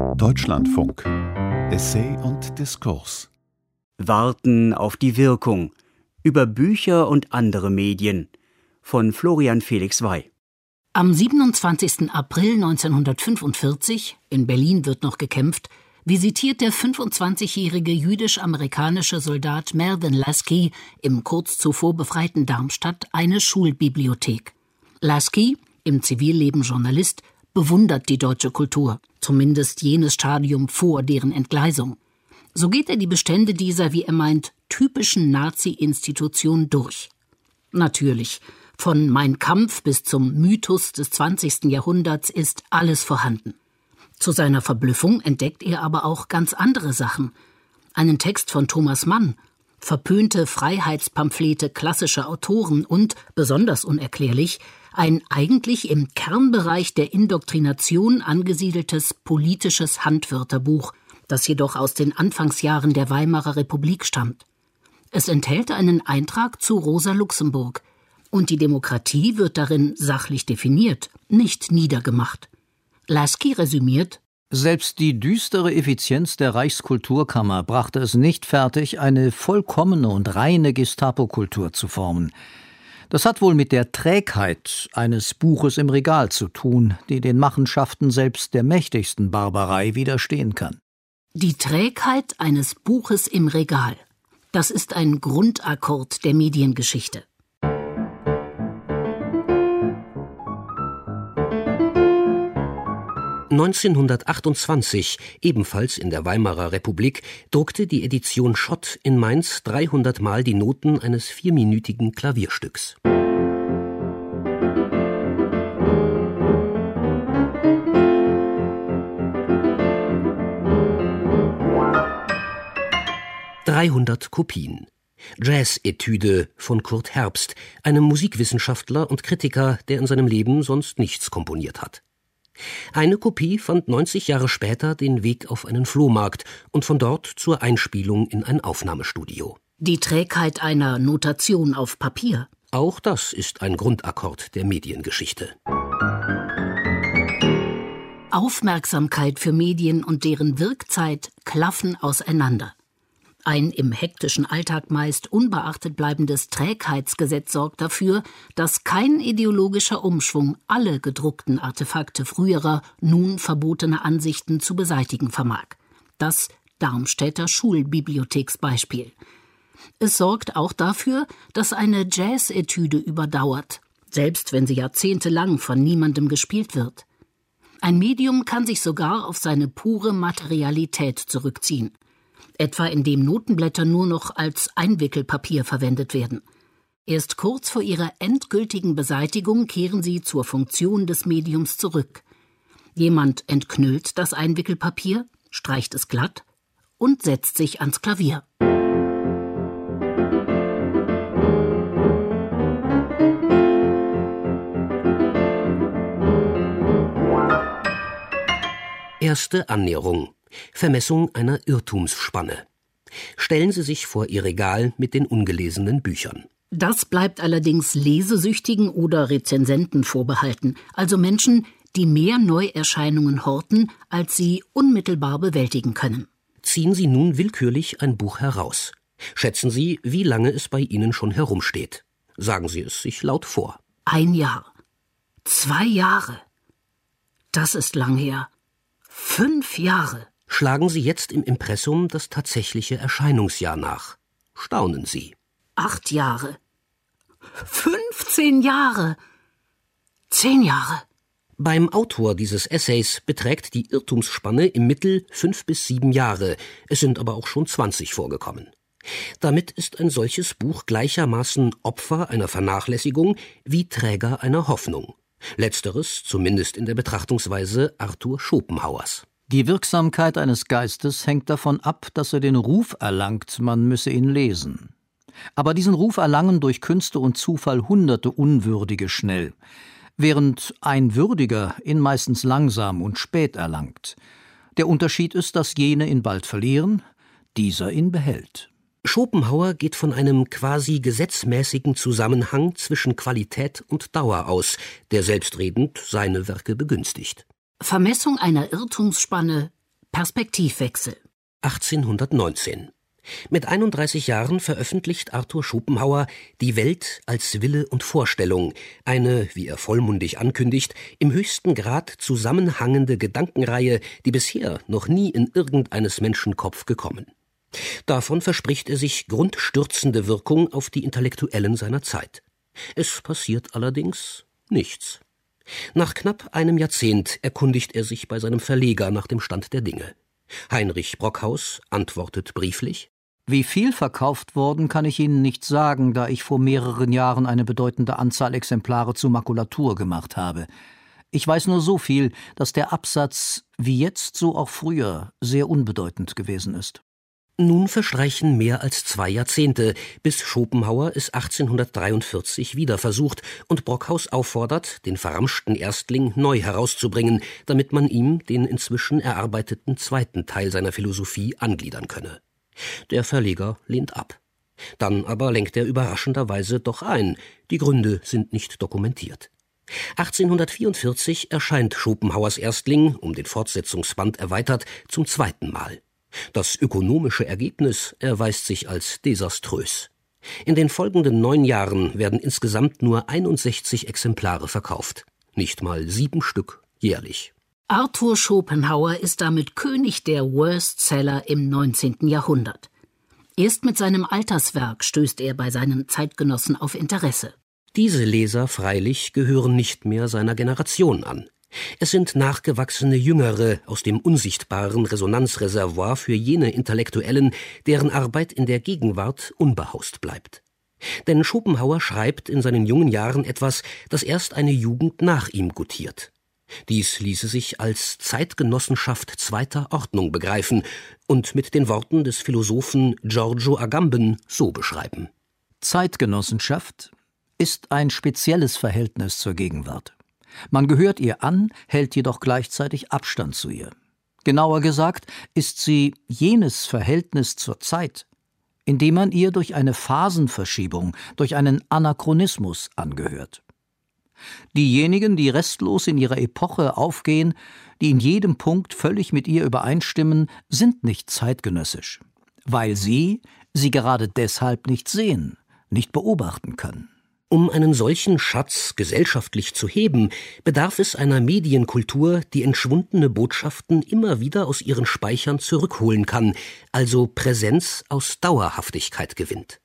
Deutschlandfunk Essay und Diskurs Warten auf die Wirkung über Bücher und andere Medien von Florian Felix Wey. Am 27. April 1945, in Berlin wird noch gekämpft, visitiert der 25-jährige jüdisch-amerikanische Soldat Melvin Lasky im kurz zuvor befreiten Darmstadt eine Schulbibliothek. Lasky, im Zivilleben Journalist, bewundert die deutsche Kultur, zumindest jenes Stadium vor deren Entgleisung. So geht er die Bestände dieser, wie er meint, typischen Nazi-Institution durch. Natürlich, von Mein Kampf bis zum Mythos des 20. Jahrhunderts ist alles vorhanden. Zu seiner Verblüffung entdeckt er aber auch ganz andere Sachen. Einen Text von Thomas Mann, verpönte Freiheitspamphlete klassischer Autoren und, besonders unerklärlich, ein eigentlich im Kernbereich der Indoktrination angesiedeltes politisches Handwörterbuch, das jedoch aus den Anfangsjahren der Weimarer Republik stammt. Es enthält einen Eintrag zu Rosa Luxemburg, und die Demokratie wird darin sachlich definiert, nicht niedergemacht. Lasky resümiert selbst die düstere Effizienz der Reichskulturkammer brachte es nicht fertig, eine vollkommene und reine Gestapo-Kultur zu formen. Das hat wohl mit der Trägheit eines Buches im Regal zu tun, die den Machenschaften selbst der mächtigsten Barbarei widerstehen kann. Die Trägheit eines Buches im Regal. Das ist ein Grundakkord der Mediengeschichte. 1928, ebenfalls in der Weimarer Republik, druckte die Edition Schott in Mainz 300 Mal die Noten eines vierminütigen Klavierstücks. Dreihundert Kopien. Jazz-Etüde von Kurt Herbst, einem Musikwissenschaftler und Kritiker, der in seinem Leben sonst nichts komponiert hat. Eine Kopie fand 90 Jahre später den Weg auf einen Flohmarkt und von dort zur Einspielung in ein Aufnahmestudio. Die Trägheit einer Notation auf Papier. Auch das ist ein Grundakkord der Mediengeschichte. Aufmerksamkeit für Medien und deren Wirkzeit klaffen auseinander. Ein im hektischen Alltag meist unbeachtet bleibendes Trägheitsgesetz sorgt dafür, dass kein ideologischer Umschwung alle gedruckten Artefakte früherer, nun verbotener Ansichten zu beseitigen vermag. Das Darmstädter Schulbibliotheksbeispiel. Es sorgt auch dafür, dass eine Jazz-Etüde überdauert, selbst wenn sie jahrzehntelang von niemandem gespielt wird. Ein Medium kann sich sogar auf seine pure Materialität zurückziehen etwa indem Notenblätter nur noch als Einwickelpapier verwendet werden. Erst kurz vor ihrer endgültigen Beseitigung kehren sie zur Funktion des Mediums zurück. Jemand entknüllt das Einwickelpapier, streicht es glatt und setzt sich ans Klavier. Erste Annäherung Vermessung einer Irrtumsspanne. Stellen Sie sich vor Ihr Regal mit den ungelesenen Büchern. Das bleibt allerdings Lesesüchtigen oder Rezensenten vorbehalten, also Menschen, die mehr Neuerscheinungen horten, als sie unmittelbar bewältigen können. Ziehen Sie nun willkürlich ein Buch heraus. Schätzen Sie, wie lange es bei Ihnen schon herumsteht. Sagen Sie es sich laut vor. Ein Jahr. Zwei Jahre. Das ist lang her. Fünf Jahre. Schlagen Sie jetzt im Impressum das tatsächliche Erscheinungsjahr nach. Staunen Sie. Acht Jahre. Fünfzehn Jahre. Zehn Jahre. Beim Autor dieses Essays beträgt die Irrtumsspanne im Mittel fünf bis sieben Jahre, es sind aber auch schon zwanzig vorgekommen. Damit ist ein solches Buch gleichermaßen Opfer einer Vernachlässigung wie Träger einer Hoffnung. Letzteres zumindest in der Betrachtungsweise Arthur Schopenhauers. Die Wirksamkeit eines Geistes hängt davon ab, dass er den Ruf erlangt, man müsse ihn lesen. Aber diesen Ruf erlangen durch Künste und Zufall hunderte Unwürdige schnell, während ein Würdiger ihn meistens langsam und spät erlangt. Der Unterschied ist, dass jene ihn bald verlieren, dieser ihn behält. Schopenhauer geht von einem quasi gesetzmäßigen Zusammenhang zwischen Qualität und Dauer aus, der selbstredend seine Werke begünstigt. Vermessung einer Irrtumsspanne Perspektivwechsel. 1819. Mit 31 Jahren veröffentlicht Arthur Schopenhauer Die Welt als Wille und Vorstellung, eine, wie er vollmundig ankündigt, im höchsten Grad zusammenhangende Gedankenreihe, die bisher noch nie in irgendeines Menschen Kopf gekommen. Davon verspricht er sich grundstürzende Wirkung auf die Intellektuellen seiner Zeit. Es passiert allerdings nichts. Nach knapp einem Jahrzehnt erkundigt er sich bei seinem Verleger nach dem Stand der Dinge. Heinrich Brockhaus antwortet brieflich Wie viel verkauft worden, kann ich Ihnen nicht sagen, da ich vor mehreren Jahren eine bedeutende Anzahl Exemplare zu Makulatur gemacht habe. Ich weiß nur so viel, dass der Absatz, wie jetzt so auch früher, sehr unbedeutend gewesen ist. Nun verstreichen mehr als zwei Jahrzehnte, bis Schopenhauer es 1843 wieder versucht und Brockhaus auffordert, den verramschten Erstling neu herauszubringen, damit man ihm den inzwischen erarbeiteten zweiten Teil seiner Philosophie angliedern könne. Der Verleger lehnt ab. Dann aber lenkt er überraschenderweise doch ein. Die Gründe sind nicht dokumentiert. 1844 erscheint Schopenhauers Erstling, um den Fortsetzungsband erweitert, zum zweiten Mal. Das ökonomische Ergebnis erweist sich als desaströs. In den folgenden neun Jahren werden insgesamt nur 61 Exemplare verkauft. Nicht mal sieben Stück jährlich. Arthur Schopenhauer ist damit König der Worstseller im 19. Jahrhundert. Erst mit seinem Alterswerk stößt er bei seinen Zeitgenossen auf Interesse. Diese Leser freilich gehören nicht mehr seiner Generation an. Es sind nachgewachsene Jüngere aus dem unsichtbaren Resonanzreservoir für jene Intellektuellen, deren Arbeit in der Gegenwart unbehaust bleibt. Denn Schopenhauer schreibt in seinen jungen Jahren etwas, das erst eine Jugend nach ihm gutiert. Dies ließe sich als Zeitgenossenschaft zweiter Ordnung begreifen und mit den Worten des Philosophen Giorgio Agamben so beschreiben. Zeitgenossenschaft ist ein spezielles Verhältnis zur Gegenwart. Man gehört ihr an, hält jedoch gleichzeitig Abstand zu ihr. Genauer gesagt ist sie jenes Verhältnis zur Zeit, in dem man ihr durch eine Phasenverschiebung, durch einen Anachronismus angehört. Diejenigen, die restlos in ihrer Epoche aufgehen, die in jedem Punkt völlig mit ihr übereinstimmen, sind nicht zeitgenössisch, weil sie sie gerade deshalb nicht sehen, nicht beobachten können. Um einen solchen Schatz gesellschaftlich zu heben, bedarf es einer Medienkultur, die entschwundene Botschaften immer wieder aus ihren Speichern zurückholen kann, also Präsenz aus Dauerhaftigkeit gewinnt.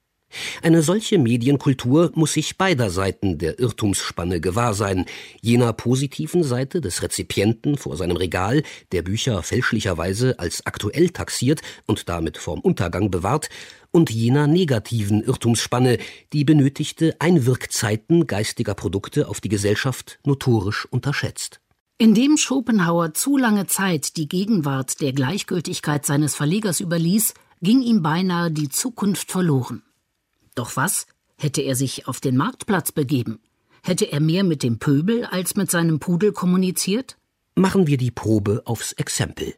Eine solche Medienkultur muss sich beider Seiten der Irrtumsspanne gewahr sein, jener positiven Seite des Rezipienten vor seinem Regal, der Bücher fälschlicherweise als aktuell taxiert und damit vorm Untergang bewahrt, und jener negativen Irrtumsspanne, die benötigte Einwirkzeiten geistiger Produkte auf die Gesellschaft notorisch unterschätzt. Indem Schopenhauer zu lange Zeit die Gegenwart der Gleichgültigkeit seines Verlegers überließ, ging ihm beinahe die Zukunft verloren. Doch was? Hätte er sich auf den Marktplatz begeben? Hätte er mehr mit dem Pöbel als mit seinem Pudel kommuniziert? Machen wir die Probe aufs Exempel.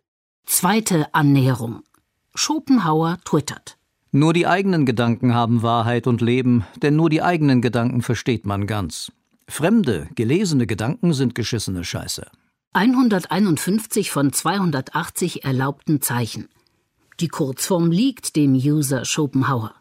Zweite Annäherung. Schopenhauer twittert. Nur die eigenen Gedanken haben Wahrheit und Leben, denn nur die eigenen Gedanken versteht man ganz. Fremde, gelesene Gedanken sind geschissene Scheiße. 151 von 280 erlaubten Zeichen. Die Kurzform liegt dem User Schopenhauer.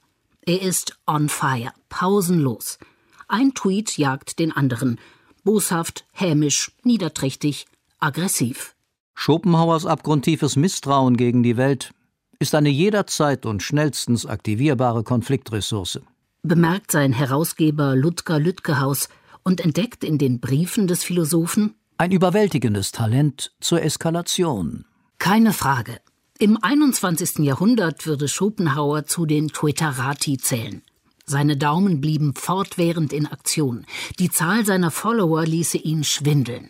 Er ist on fire, pausenlos. Ein Tweet jagt den anderen. Boshaft, hämisch, niederträchtig, aggressiv. Schopenhauers abgrundtiefes Misstrauen gegen die Welt ist eine jederzeit und schnellstens aktivierbare Konfliktressource. Bemerkt sein Herausgeber Ludger Lütgehaus und entdeckt in den Briefen des Philosophen ein überwältigendes Talent zur Eskalation. Keine Frage. Im 21. Jahrhundert würde Schopenhauer zu den Twitterati zählen. Seine Daumen blieben fortwährend in Aktion. Die Zahl seiner Follower ließe ihn schwindeln.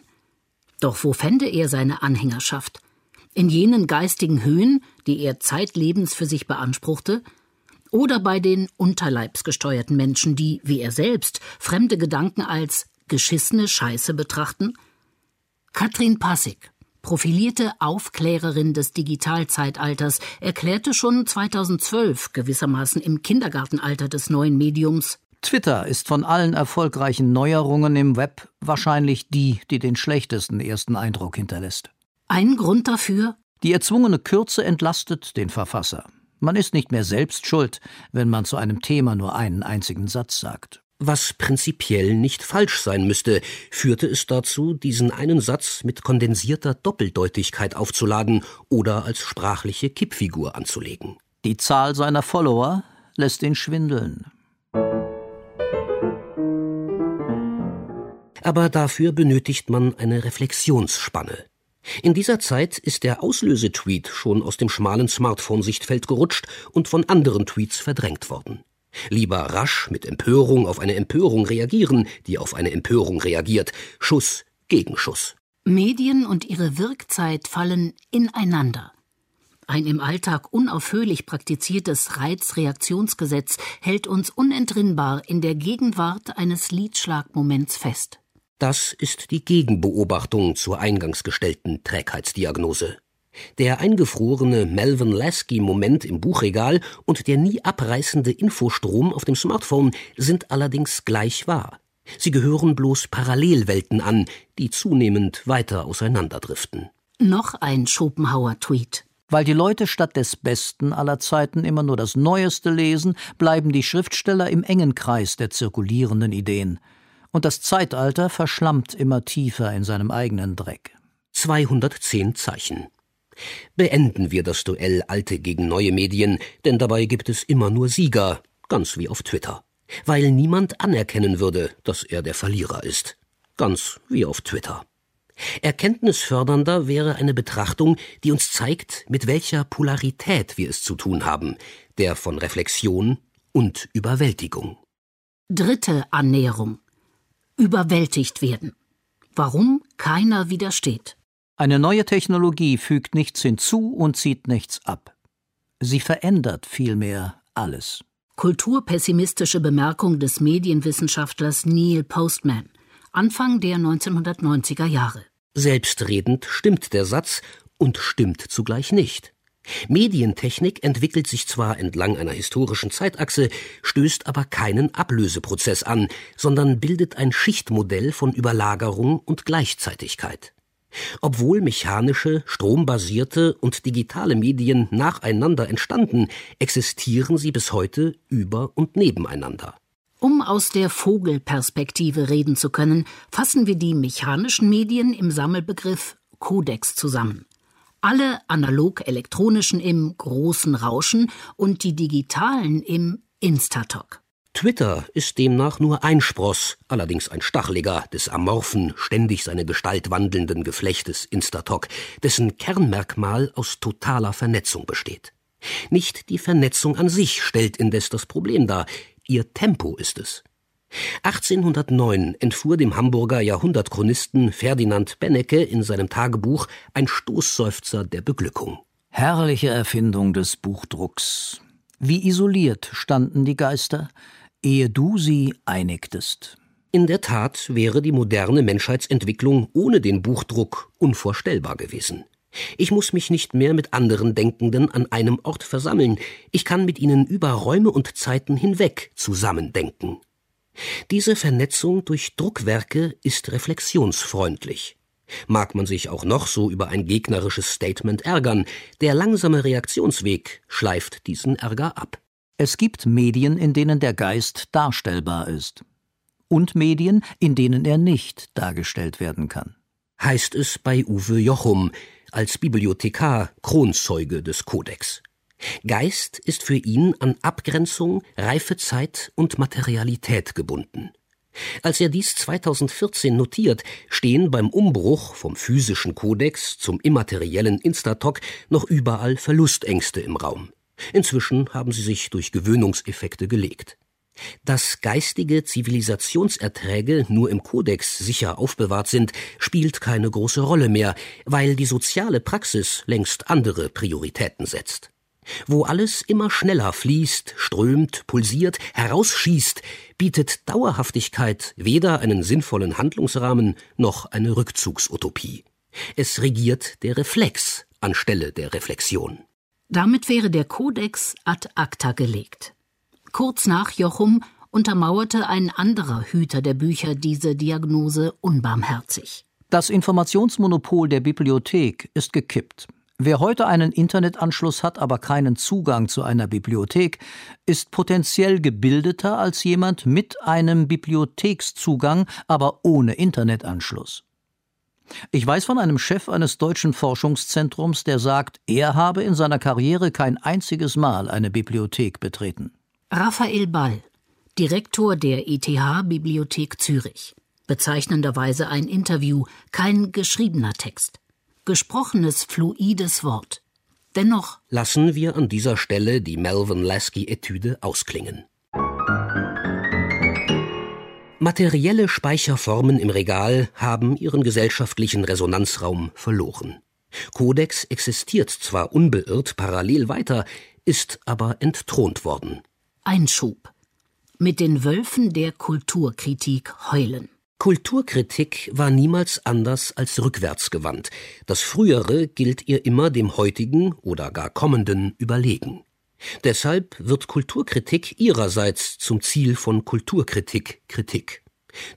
Doch wo fände er seine Anhängerschaft? In jenen geistigen Höhen, die er zeitlebens für sich beanspruchte? Oder bei den unterleibsgesteuerten Menschen, die, wie er selbst, fremde Gedanken als geschissene Scheiße betrachten? Katrin Passig, profilierte Aufklärerin des Digitalzeitalters, erklärte schon 2012 gewissermaßen im Kindergartenalter des neuen Mediums Twitter ist von allen erfolgreichen Neuerungen im Web wahrscheinlich die, die den schlechtesten ersten Eindruck hinterlässt. Ein Grund dafür Die erzwungene Kürze entlastet den Verfasser. Man ist nicht mehr selbst schuld, wenn man zu einem Thema nur einen einzigen Satz sagt. Was prinzipiell nicht falsch sein müsste, führte es dazu, diesen einen Satz mit kondensierter Doppeldeutigkeit aufzuladen oder als sprachliche Kippfigur anzulegen. Die Zahl seiner Follower lässt ihn schwindeln. Aber dafür benötigt man eine Reflexionsspanne. In dieser Zeit ist der Auslösetweet schon aus dem schmalen Smartphone-Sichtfeld gerutscht und von anderen Tweets verdrängt worden. Lieber rasch mit Empörung auf eine Empörung reagieren, die auf eine Empörung reagiert. Schuss gegen Schuss. Medien und ihre Wirkzeit fallen ineinander. Ein im Alltag unaufhörlich praktiziertes Reizreaktionsgesetz hält uns unentrinnbar in der Gegenwart eines Liedschlagmoments fest. Das ist die Gegenbeobachtung zur eingangs gestellten Trägheitsdiagnose. Der eingefrorene Melvin Lasky-Moment im Buchregal und der nie abreißende Infostrom auf dem Smartphone sind allerdings gleich wahr. Sie gehören bloß Parallelwelten an, die zunehmend weiter auseinanderdriften. Noch ein Schopenhauer-Tweet. Weil die Leute statt des Besten aller Zeiten immer nur das Neueste lesen, bleiben die Schriftsteller im engen Kreis der zirkulierenden Ideen und das Zeitalter verschlammt immer tiefer in seinem eigenen Dreck. 210 Zeichen. Beenden wir das Duell alte gegen neue Medien, denn dabei gibt es immer nur Sieger, ganz wie auf Twitter. Weil niemand anerkennen würde, dass er der Verlierer ist. Ganz wie auf Twitter. Erkenntnisfördernder wäre eine Betrachtung, die uns zeigt, mit welcher Polarität wir es zu tun haben, der von Reflexion und Überwältigung. Dritte Annäherung überwältigt werden. Warum keiner widersteht. Eine neue Technologie fügt nichts hinzu und zieht nichts ab. Sie verändert vielmehr alles. Kulturpessimistische Bemerkung des Medienwissenschaftlers Neil Postman, Anfang der 1990er Jahre. Selbstredend stimmt der Satz und stimmt zugleich nicht. Medientechnik entwickelt sich zwar entlang einer historischen Zeitachse, stößt aber keinen Ablöseprozess an, sondern bildet ein Schichtmodell von Überlagerung und Gleichzeitigkeit. Obwohl mechanische, strombasierte und digitale Medien nacheinander entstanden, existieren sie bis heute über und nebeneinander. Um aus der Vogelperspektive reden zu können, fassen wir die mechanischen Medien im Sammelbegriff Kodex zusammen alle analog-elektronischen im großen Rauschen und die digitalen im Instatok. Twitter ist demnach nur ein Spross, allerdings ein stacheliger, des amorphen, ständig seine Gestalt wandelnden Geflechtes Instatok, dessen Kernmerkmal aus totaler Vernetzung besteht. Nicht die Vernetzung an sich stellt indes das Problem dar, ihr Tempo ist es. 1809 entfuhr dem Hamburger Jahrhundertchronisten Ferdinand Bennecke in seinem Tagebuch ein Stoßseufzer der Beglückung. Herrliche Erfindung des Buchdrucks. Wie isoliert standen die Geister, ehe du sie einigtest. In der Tat wäre die moderne Menschheitsentwicklung ohne den Buchdruck unvorstellbar gewesen. Ich muss mich nicht mehr mit anderen Denkenden an einem Ort versammeln, ich kann mit ihnen über Räume und Zeiten hinweg zusammendenken. Diese Vernetzung durch Druckwerke ist reflexionsfreundlich. Mag man sich auch noch so über ein gegnerisches Statement ärgern, der langsame Reaktionsweg schleift diesen Ärger ab. Es gibt Medien, in denen der Geist darstellbar ist. Und Medien, in denen er nicht dargestellt werden kann. Heißt es bei Uwe Jochum als Bibliothekar Kronzeuge des Kodex. Geist ist für ihn an Abgrenzung, Reifezeit und Materialität gebunden. Als er dies 2014 notiert, stehen beim Umbruch vom physischen Kodex zum immateriellen Instatok noch überall Verlustängste im Raum. Inzwischen haben sie sich durch Gewöhnungseffekte gelegt. Dass geistige Zivilisationserträge nur im Kodex sicher aufbewahrt sind, spielt keine große Rolle mehr, weil die soziale Praxis längst andere Prioritäten setzt. Wo alles immer schneller fließt, strömt, pulsiert, herausschießt, bietet Dauerhaftigkeit weder einen sinnvollen Handlungsrahmen noch eine Rückzugsutopie. Es regiert der Reflex anstelle der Reflexion. Damit wäre der Kodex ad acta gelegt. Kurz nach Jochum untermauerte ein anderer Hüter der Bücher diese Diagnose unbarmherzig. Das Informationsmonopol der Bibliothek ist gekippt. Wer heute einen Internetanschluss hat, aber keinen Zugang zu einer Bibliothek, ist potenziell gebildeter als jemand mit einem Bibliothekszugang, aber ohne Internetanschluss. Ich weiß von einem Chef eines deutschen Forschungszentrums, der sagt, er habe in seiner Karriere kein einziges Mal eine Bibliothek betreten. Raphael Ball, Direktor der ETH-Bibliothek Zürich. Bezeichnenderweise ein Interview, kein geschriebener Text. Gesprochenes, fluides Wort. Dennoch lassen wir an dieser Stelle die Melvin Lasky-Etüde ausklingen. Materielle Speicherformen im Regal haben ihren gesellschaftlichen Resonanzraum verloren. Codex existiert zwar unbeirrt parallel weiter, ist aber entthront worden. Einschub. Mit den Wölfen der Kulturkritik heulen. Kulturkritik war niemals anders als rückwärtsgewandt. Das Frühere gilt ihr immer dem heutigen oder gar kommenden überlegen. Deshalb wird Kulturkritik ihrerseits zum Ziel von Kulturkritik Kritik.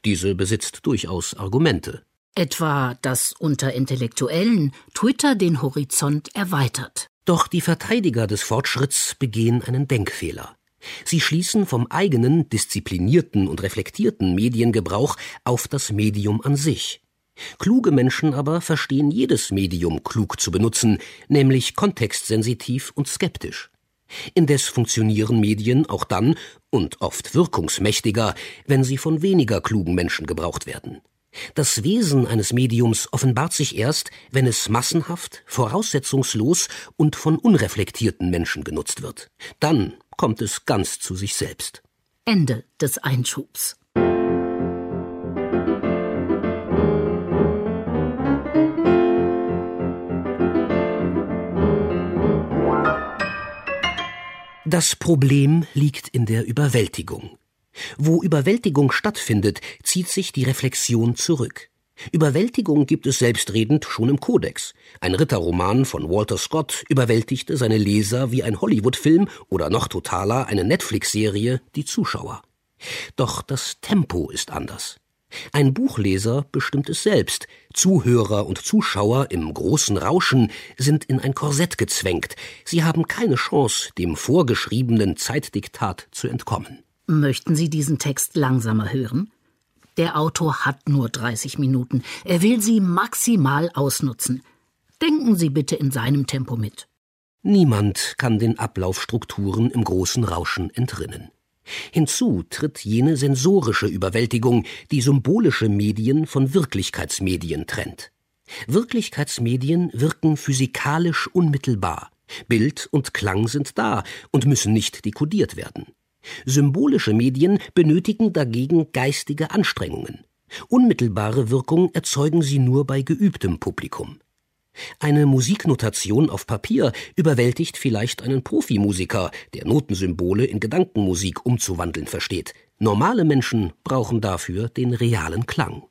Diese besitzt durchaus Argumente. Etwa, dass unter Intellektuellen Twitter den Horizont erweitert. Doch die Verteidiger des Fortschritts begehen einen Denkfehler. Sie schließen vom eigenen, disziplinierten und reflektierten Mediengebrauch auf das Medium an sich. Kluge Menschen aber verstehen jedes Medium klug zu benutzen, nämlich kontextsensitiv und skeptisch. Indes funktionieren Medien auch dann und oft wirkungsmächtiger, wenn sie von weniger klugen Menschen gebraucht werden. Das Wesen eines Mediums offenbart sich erst, wenn es massenhaft, voraussetzungslos und von unreflektierten Menschen genutzt wird. Dann kommt es ganz zu sich selbst. Ende des Einschubs. Das Problem liegt in der Überwältigung. Wo Überwältigung stattfindet, zieht sich die Reflexion zurück. Überwältigung gibt es selbstredend schon im Kodex. Ein Ritterroman von Walter Scott überwältigte seine Leser wie ein Hollywood-Film oder noch totaler eine Netflix-Serie die Zuschauer. Doch das Tempo ist anders. Ein Buchleser bestimmt es selbst. Zuhörer und Zuschauer im großen Rauschen sind in ein Korsett gezwängt. Sie haben keine Chance, dem vorgeschriebenen Zeitdiktat zu entkommen. Möchten Sie diesen Text langsamer hören? Der Autor hat nur 30 Minuten. Er will sie maximal ausnutzen. Denken Sie bitte in seinem Tempo mit. Niemand kann den Ablaufstrukturen im großen Rauschen entrinnen. Hinzu tritt jene sensorische Überwältigung, die symbolische Medien von Wirklichkeitsmedien trennt. Wirklichkeitsmedien wirken physikalisch unmittelbar. Bild und Klang sind da und müssen nicht dekodiert werden. Symbolische Medien benötigen dagegen geistige Anstrengungen. Unmittelbare Wirkung erzeugen sie nur bei geübtem Publikum. Eine Musiknotation auf Papier überwältigt vielleicht einen Profimusiker, der Notensymbole in Gedankenmusik umzuwandeln versteht. Normale Menschen brauchen dafür den realen Klang.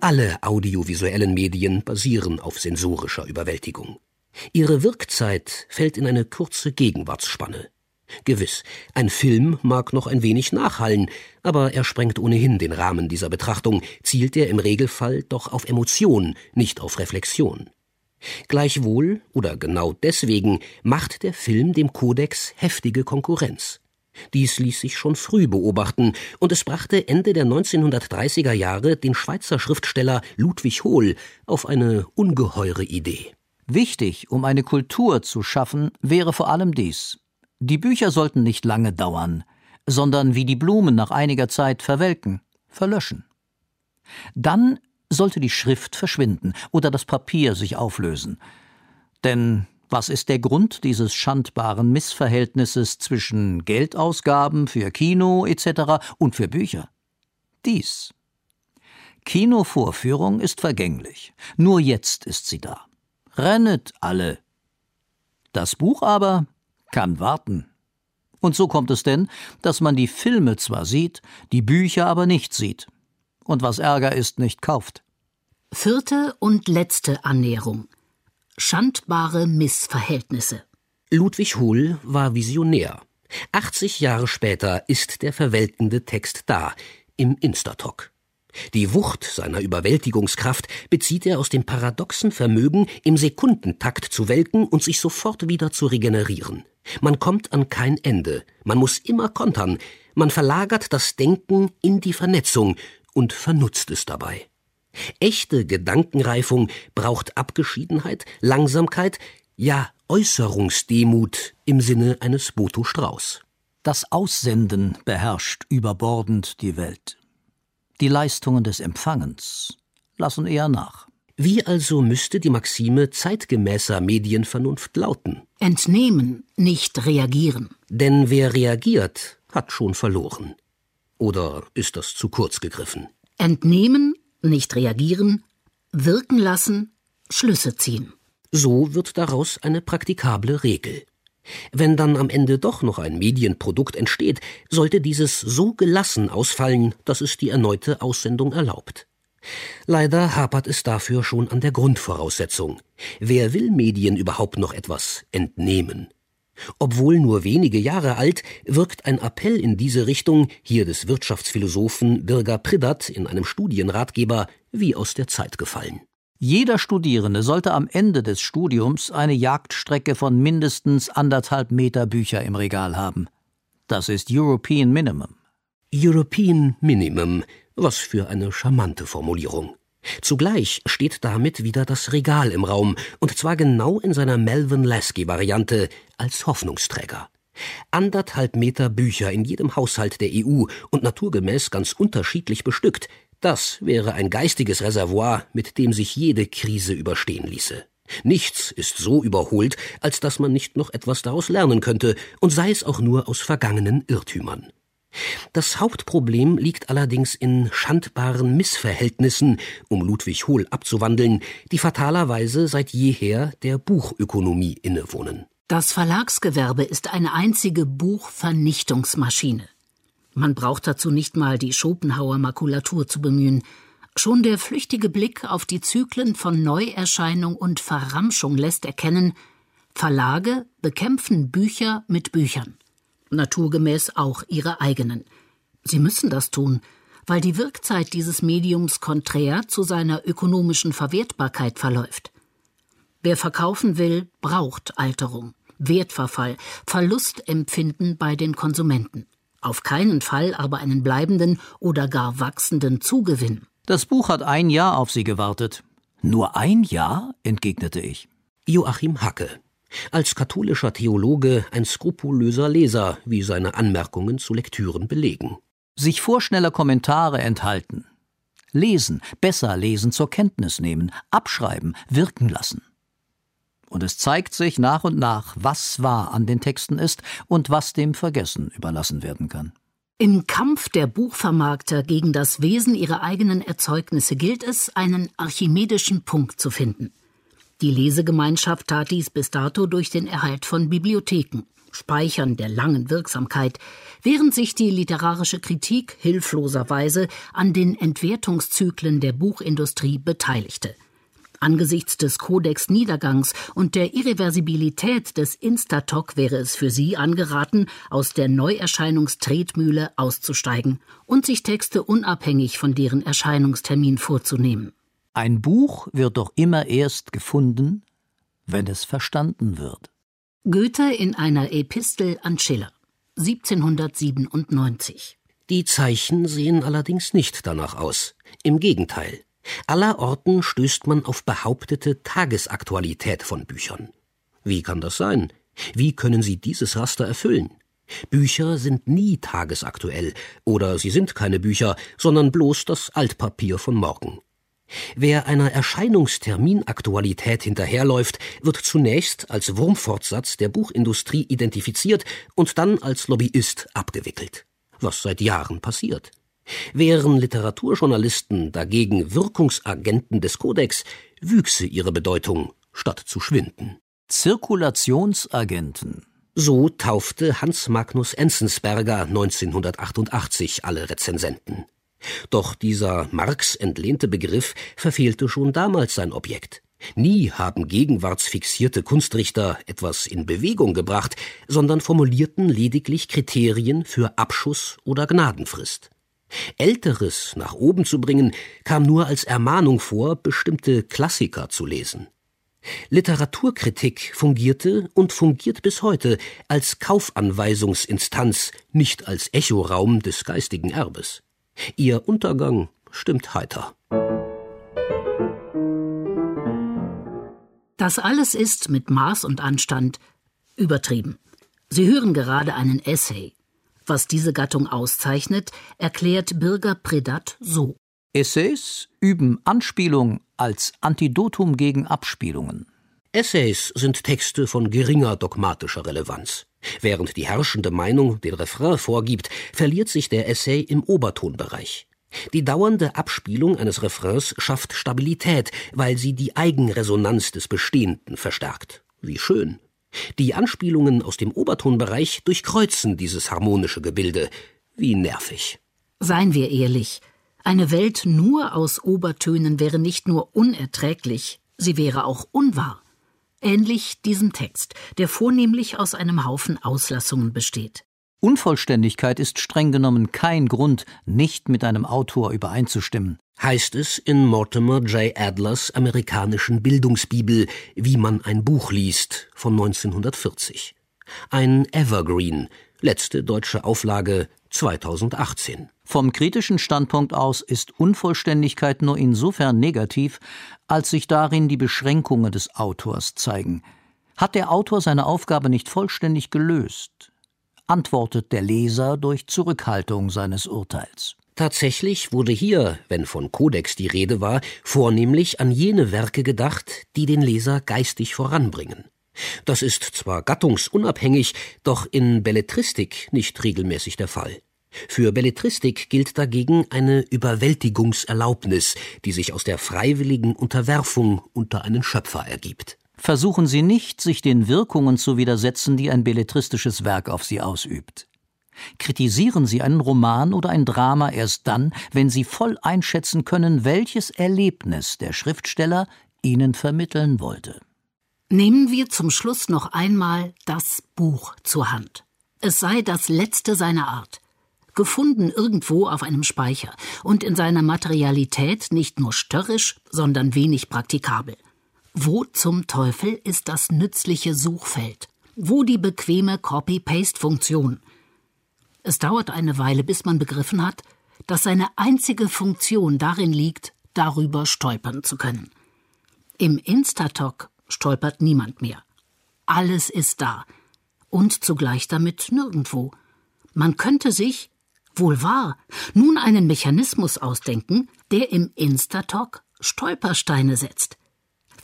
Alle audiovisuellen Medien basieren auf sensorischer Überwältigung. Ihre Wirkzeit fällt in eine kurze Gegenwartsspanne. Gewiss, ein Film mag noch ein wenig nachhallen, aber er sprengt ohnehin den Rahmen dieser Betrachtung, zielt er im Regelfall doch auf Emotion, nicht auf Reflexion. Gleichwohl, oder genau deswegen, macht der Film dem Kodex heftige Konkurrenz. Dies ließ sich schon früh beobachten, und es brachte Ende der 1930er Jahre den Schweizer Schriftsteller Ludwig Hohl auf eine ungeheure Idee. Wichtig, um eine Kultur zu schaffen, wäre vor allem dies. Die Bücher sollten nicht lange dauern, sondern wie die Blumen nach einiger Zeit verwelken, verlöschen. Dann sollte die Schrift verschwinden oder das Papier sich auflösen. Denn was ist der Grund dieses schandbaren Missverhältnisses zwischen Geldausgaben für Kino etc. und für Bücher? Dies. Kinovorführung ist vergänglich. Nur jetzt ist sie da. Rennet alle. Das Buch aber kann warten. Und so kommt es denn, dass man die Filme zwar sieht, die Bücher aber nicht sieht. Und was Ärger ist, nicht kauft. Vierte und letzte Annäherung. Schandbare Missverhältnisse. Ludwig Hull war Visionär. 80 Jahre später ist der verwelkende Text da. im Instatok. Die Wucht seiner Überwältigungskraft bezieht er aus dem paradoxen Vermögen, im Sekundentakt zu welken und sich sofort wieder zu regenerieren. Man kommt an kein Ende, man muss immer kontern, man verlagert das Denken in die Vernetzung und vernutzt es dabei. Echte Gedankenreifung braucht Abgeschiedenheit, Langsamkeit, ja Äußerungsdemut im Sinne eines Boto Strauß. Das Aussenden beherrscht überbordend die Welt. Die Leistungen des Empfangens lassen eher nach. Wie also müsste die Maxime zeitgemäßer Medienvernunft lauten? Entnehmen, nicht reagieren. Denn wer reagiert, hat schon verloren. Oder ist das zu kurz gegriffen? Entnehmen, nicht reagieren, wirken lassen, Schlüsse ziehen. So wird daraus eine praktikable Regel. Wenn dann am Ende doch noch ein Medienprodukt entsteht, sollte dieses so gelassen ausfallen, dass es die erneute Aussendung erlaubt. Leider hapert es dafür schon an der Grundvoraussetzung. Wer will Medien überhaupt noch etwas entnehmen? Obwohl nur wenige Jahre alt, wirkt ein Appell in diese Richtung, hier des Wirtschaftsphilosophen Birger Priddert in einem Studienratgeber, wie aus der Zeit gefallen. Jeder Studierende sollte am Ende des Studiums eine Jagdstrecke von mindestens anderthalb Meter Bücher im Regal haben. Das ist European Minimum. European Minimum, was für eine charmante Formulierung. Zugleich steht damit wieder das Regal im Raum, und zwar genau in seiner Melvin Lasky-Variante als Hoffnungsträger. Anderthalb Meter Bücher in jedem Haushalt der EU und naturgemäß ganz unterschiedlich bestückt, das wäre ein geistiges Reservoir, mit dem sich jede Krise überstehen ließe. Nichts ist so überholt, als dass man nicht noch etwas daraus lernen könnte, und sei es auch nur aus vergangenen Irrtümern. Das Hauptproblem liegt allerdings in schandbaren Missverhältnissen, um Ludwig Hohl abzuwandeln, die fatalerweise seit jeher der Buchökonomie innewohnen. Das Verlagsgewerbe ist eine einzige Buchvernichtungsmaschine. Man braucht dazu nicht mal die Schopenhauer Makulatur zu bemühen. Schon der flüchtige Blick auf die Zyklen von Neuerscheinung und Verramschung lässt erkennen, Verlage bekämpfen Bücher mit Büchern naturgemäß auch ihre eigenen. Sie müssen das tun, weil die Wirkzeit dieses Mediums konträr zu seiner ökonomischen Verwertbarkeit verläuft. Wer verkaufen will, braucht Alterung, Wertverfall, Verlustempfinden bei den Konsumenten. Auf keinen Fall aber einen bleibenden oder gar wachsenden Zugewinn. Das Buch hat ein Jahr auf Sie gewartet. Nur ein Jahr? entgegnete ich. Joachim Hacke, als katholischer Theologe ein skrupulöser Leser, wie seine Anmerkungen zu Lektüren belegen. Sich vorschneller Kommentare enthalten. Lesen, besser lesen, zur Kenntnis nehmen, abschreiben, wirken lassen. Und es zeigt sich nach und nach, was wahr an den Texten ist und was dem Vergessen überlassen werden kann. Im Kampf der Buchvermarkter gegen das Wesen ihrer eigenen Erzeugnisse gilt es, einen archimedischen Punkt zu finden – die Lesegemeinschaft tat dies bis dato durch den Erhalt von Bibliotheken, Speichern der langen Wirksamkeit, während sich die literarische Kritik hilfloserweise an den Entwertungszyklen der Buchindustrie beteiligte. Angesichts des Kodex Niedergangs und der Irreversibilität des Instatok wäre es für sie angeraten, aus der Neuerscheinungstretmühle auszusteigen und sich Texte unabhängig von deren Erscheinungstermin vorzunehmen. Ein Buch wird doch immer erst gefunden, wenn es verstanden wird. Goethe in einer Epistel an Schiller 1797 Die Zeichen sehen allerdings nicht danach aus. Im Gegenteil. Allerorten stößt man auf behauptete Tagesaktualität von Büchern. Wie kann das sein? Wie können Sie dieses Raster erfüllen? Bücher sind nie tagesaktuell, oder sie sind keine Bücher, sondern bloß das Altpapier von morgen. Wer einer Erscheinungsterminaktualität hinterherläuft, wird zunächst als Wurmfortsatz der Buchindustrie identifiziert und dann als Lobbyist abgewickelt. Was seit Jahren passiert. Wären Literaturjournalisten dagegen Wirkungsagenten des Kodex, wüchse ihre Bedeutung, statt zu schwinden. Zirkulationsagenten. So taufte Hans Magnus Enzensberger 1988 alle Rezensenten. Doch dieser Marx entlehnte Begriff verfehlte schon damals sein Objekt. Nie haben gegenwartsfixierte Kunstrichter etwas in Bewegung gebracht, sondern formulierten lediglich Kriterien für Abschuss oder Gnadenfrist. Älteres nach oben zu bringen, kam nur als Ermahnung vor, bestimmte Klassiker zu lesen. Literaturkritik fungierte und fungiert bis heute als Kaufanweisungsinstanz, nicht als Echoraum des geistigen Erbes. Ihr Untergang stimmt heiter. Das alles ist mit Maß und Anstand übertrieben. Sie hören gerade einen Essay. Was diese Gattung auszeichnet, erklärt Birger Predat so. Essays üben Anspielung als Antidotum gegen Abspielungen. Essays sind Texte von geringer dogmatischer Relevanz. Während die herrschende Meinung den Refrain vorgibt, verliert sich der Essay im Obertonbereich. Die dauernde Abspielung eines Refrains schafft Stabilität, weil sie die Eigenresonanz des Bestehenden verstärkt. Wie schön. Die Anspielungen aus dem Obertonbereich durchkreuzen dieses harmonische Gebilde. Wie nervig. Seien wir ehrlich, eine Welt nur aus Obertönen wäre nicht nur unerträglich, sie wäre auch unwahr. Ähnlich diesem Text, der vornehmlich aus einem Haufen Auslassungen besteht. Unvollständigkeit ist streng genommen kein Grund, nicht mit einem Autor übereinzustimmen. Heißt es in Mortimer J. Adlers amerikanischen Bildungsbibel Wie man ein Buch liest von 1940. Ein Evergreen, letzte deutsche Auflage 2018. Vom kritischen Standpunkt aus ist Unvollständigkeit nur insofern negativ, als sich darin die Beschränkungen des Autors zeigen. Hat der Autor seine Aufgabe nicht vollständig gelöst, antwortet der Leser durch Zurückhaltung seines Urteils. Tatsächlich wurde hier, wenn von Kodex die Rede war, vornehmlich an jene Werke gedacht, die den Leser geistig voranbringen. Das ist zwar gattungsunabhängig, doch in Belletristik nicht regelmäßig der Fall. Für Belletristik gilt dagegen eine Überwältigungserlaubnis, die sich aus der freiwilligen Unterwerfung unter einen Schöpfer ergibt. Versuchen Sie nicht, sich den Wirkungen zu widersetzen, die ein belletristisches Werk auf Sie ausübt. Kritisieren Sie einen Roman oder ein Drama erst dann, wenn Sie voll einschätzen können, welches Erlebnis der Schriftsteller Ihnen vermitteln wollte. Nehmen wir zum Schluss noch einmal das Buch zur Hand. Es sei das letzte seiner Art gefunden irgendwo auf einem Speicher und in seiner Materialität nicht nur störrisch, sondern wenig praktikabel. Wo zum Teufel ist das nützliche Suchfeld? Wo die bequeme Copy-Paste-Funktion? Es dauert eine Weile, bis man begriffen hat, dass seine einzige Funktion darin liegt, darüber stolpern zu können. Im Instatok stolpert niemand mehr. Alles ist da und zugleich damit nirgendwo. Man könnte sich, Wohl wahr. Nun einen Mechanismus ausdenken, der im Instatalk Stolpersteine setzt.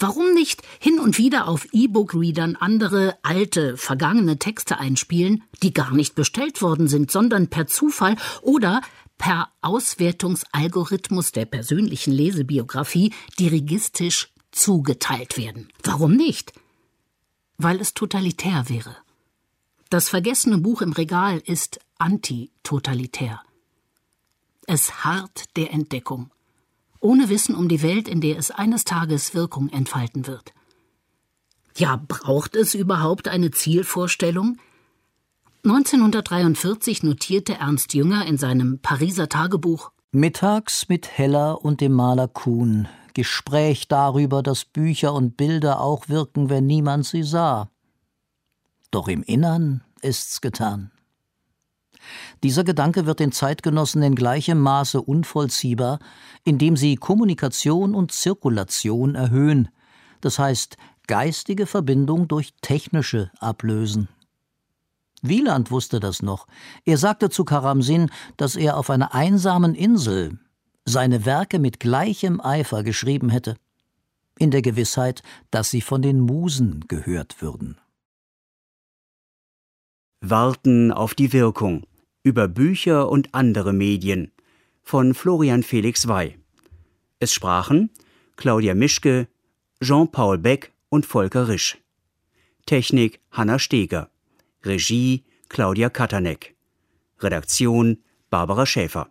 Warum nicht hin und wieder auf E-Book-Readern andere, alte, vergangene Texte einspielen, die gar nicht bestellt worden sind, sondern per Zufall oder per Auswertungsalgorithmus der persönlichen Lesebiografie dirigistisch zugeteilt werden? Warum nicht? Weil es totalitär wäre. Das vergessene Buch im Regal ist antitotalitär. Es harrt der Entdeckung, ohne Wissen um die Welt, in der es eines Tages Wirkung entfalten wird. Ja, braucht es überhaupt eine Zielvorstellung? 1943 notierte Ernst Jünger in seinem Pariser Tagebuch Mittags mit Heller und dem Maler Kuhn Gespräch darüber, dass Bücher und Bilder auch wirken, wenn niemand sie sah. Doch im Innern ist's getan. Dieser Gedanke wird den Zeitgenossen in gleichem Maße unvollziehbar, indem sie Kommunikation und Zirkulation erhöhen, das heißt geistige Verbindung durch technische ablösen. Wieland wusste das noch. Er sagte zu Karamsin, dass er auf einer einsamen Insel seine Werke mit gleichem Eifer geschrieben hätte, in der Gewissheit, dass sie von den Musen gehört würden. Warten auf die Wirkung über Bücher und andere Medien von Florian Felix Wey. Es sprachen Claudia Mischke, Jean-Paul Beck und Volker Risch. Technik Hanna Steger. Regie Claudia Katanek. Redaktion Barbara Schäfer.